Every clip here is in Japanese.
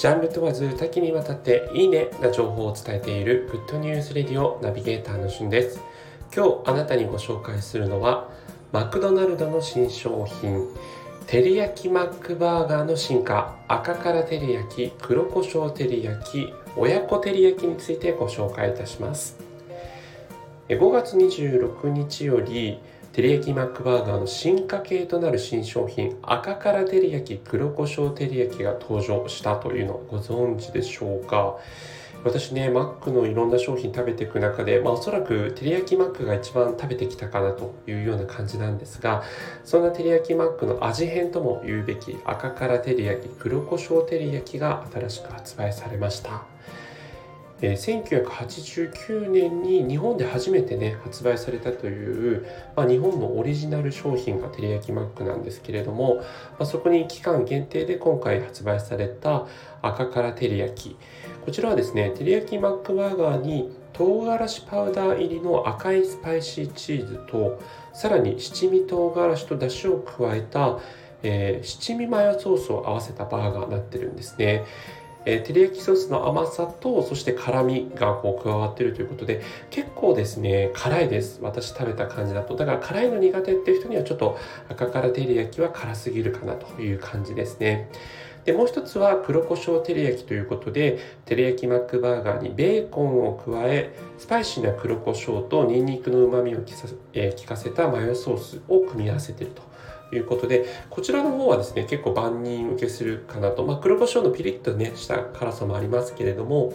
ジャンル問わず多岐にわたっていいねな情報を伝えているグッドニュースレディオナビゲーターのしゅんです。今日あなたにご紹介するのはマクドナルドの新商品照り焼きマックバーガーの進化赤から照り焼き黒胡椒照り焼き親子照り焼きについてご紹介いたします5月26日より照り焼きマックバーガーの進化系となる新商品赤から照り焼き黒胡椒照り焼きが登場したというのをご存知でしょうか？私ねマックのいろんな商品食べていく中で、まあ、おそらく照り焼きマックが一番食べてきたかなというような感じなんですがそんな照り焼きマックの味変とも言うべき赤から照り焼き黒胡椒照り焼きが新しく発売されました。え1989年に日本で初めてね発売されたという、まあ、日本のオリジナル商品が照り焼きマックなんですけれども、まあ、そこに期間限定で今回発売された赤から照り焼きこちらはですね照り焼きマックバーガーに唐辛子パウダー入りの赤いスパイシーチーズとさらに七味唐辛子と出汁を加えた、えー、七味マヨソースを合わせたバーガーになってるんですね。えー、照り焼きソースの甘さとそして辛みがこう加わってるということで結構ですね辛いです。私食べた感じだと。だから辛いの苦手っていう人にはちょっと赤辛照り焼きは辛すぎるかなという感じですね。でもう一つは黒胡椒照り焼きということで照り焼きマックバーガーにベーコンを加えスパイシーな黒胡椒とニンニクのうまみを効か,、えー、効かせたマヨソースを組み合わせてると。いうことで、こちらの方はですね、結構万人受けするかなと。まあ、黒胡椒のピリッとね、した辛さもありますけれども、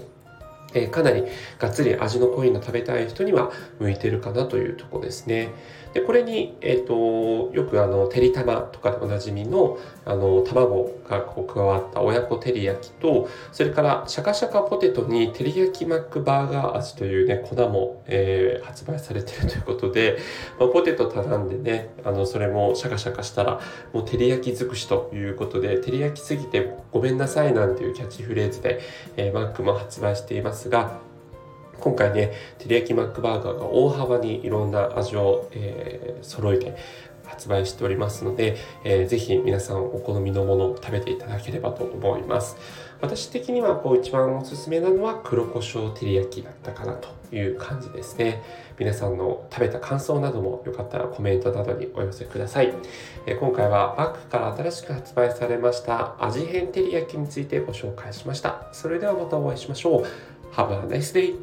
え、かなりがっつり味の濃いの食べたい人には向いてるかなというとこですね。でこれに、えーと、よくあのてりたまとかでおなじみのあの卵がこう加わった親子照り焼きとそれからシャカシャカポテトに照り焼きマックバーガー味というね粉も、えー、発売されてるということで、まあ、ポテト頼んでねあのそれもシャカシャカしたらもう照り焼き尽くしということで照り焼きすぎてごめんなさいなんていうキャッチフレーズで、えー、マックも発売していますが今回ね、照り焼きマックバーガーが大幅にいろんな味を、えー、揃えて発売しておりますので、えー、ぜひ皆さんお好みのものを食べていただければと思います。私的にはこう一番おすすめなのは黒胡椒照り焼きだったかなという感じですね。皆さんの食べた感想などもよかったらコメントなどにお寄せください。え今回はバッグから新しく発売されました味変照り焼きについてご紹介しました。それではまたお会いしましょう。Have a nice day!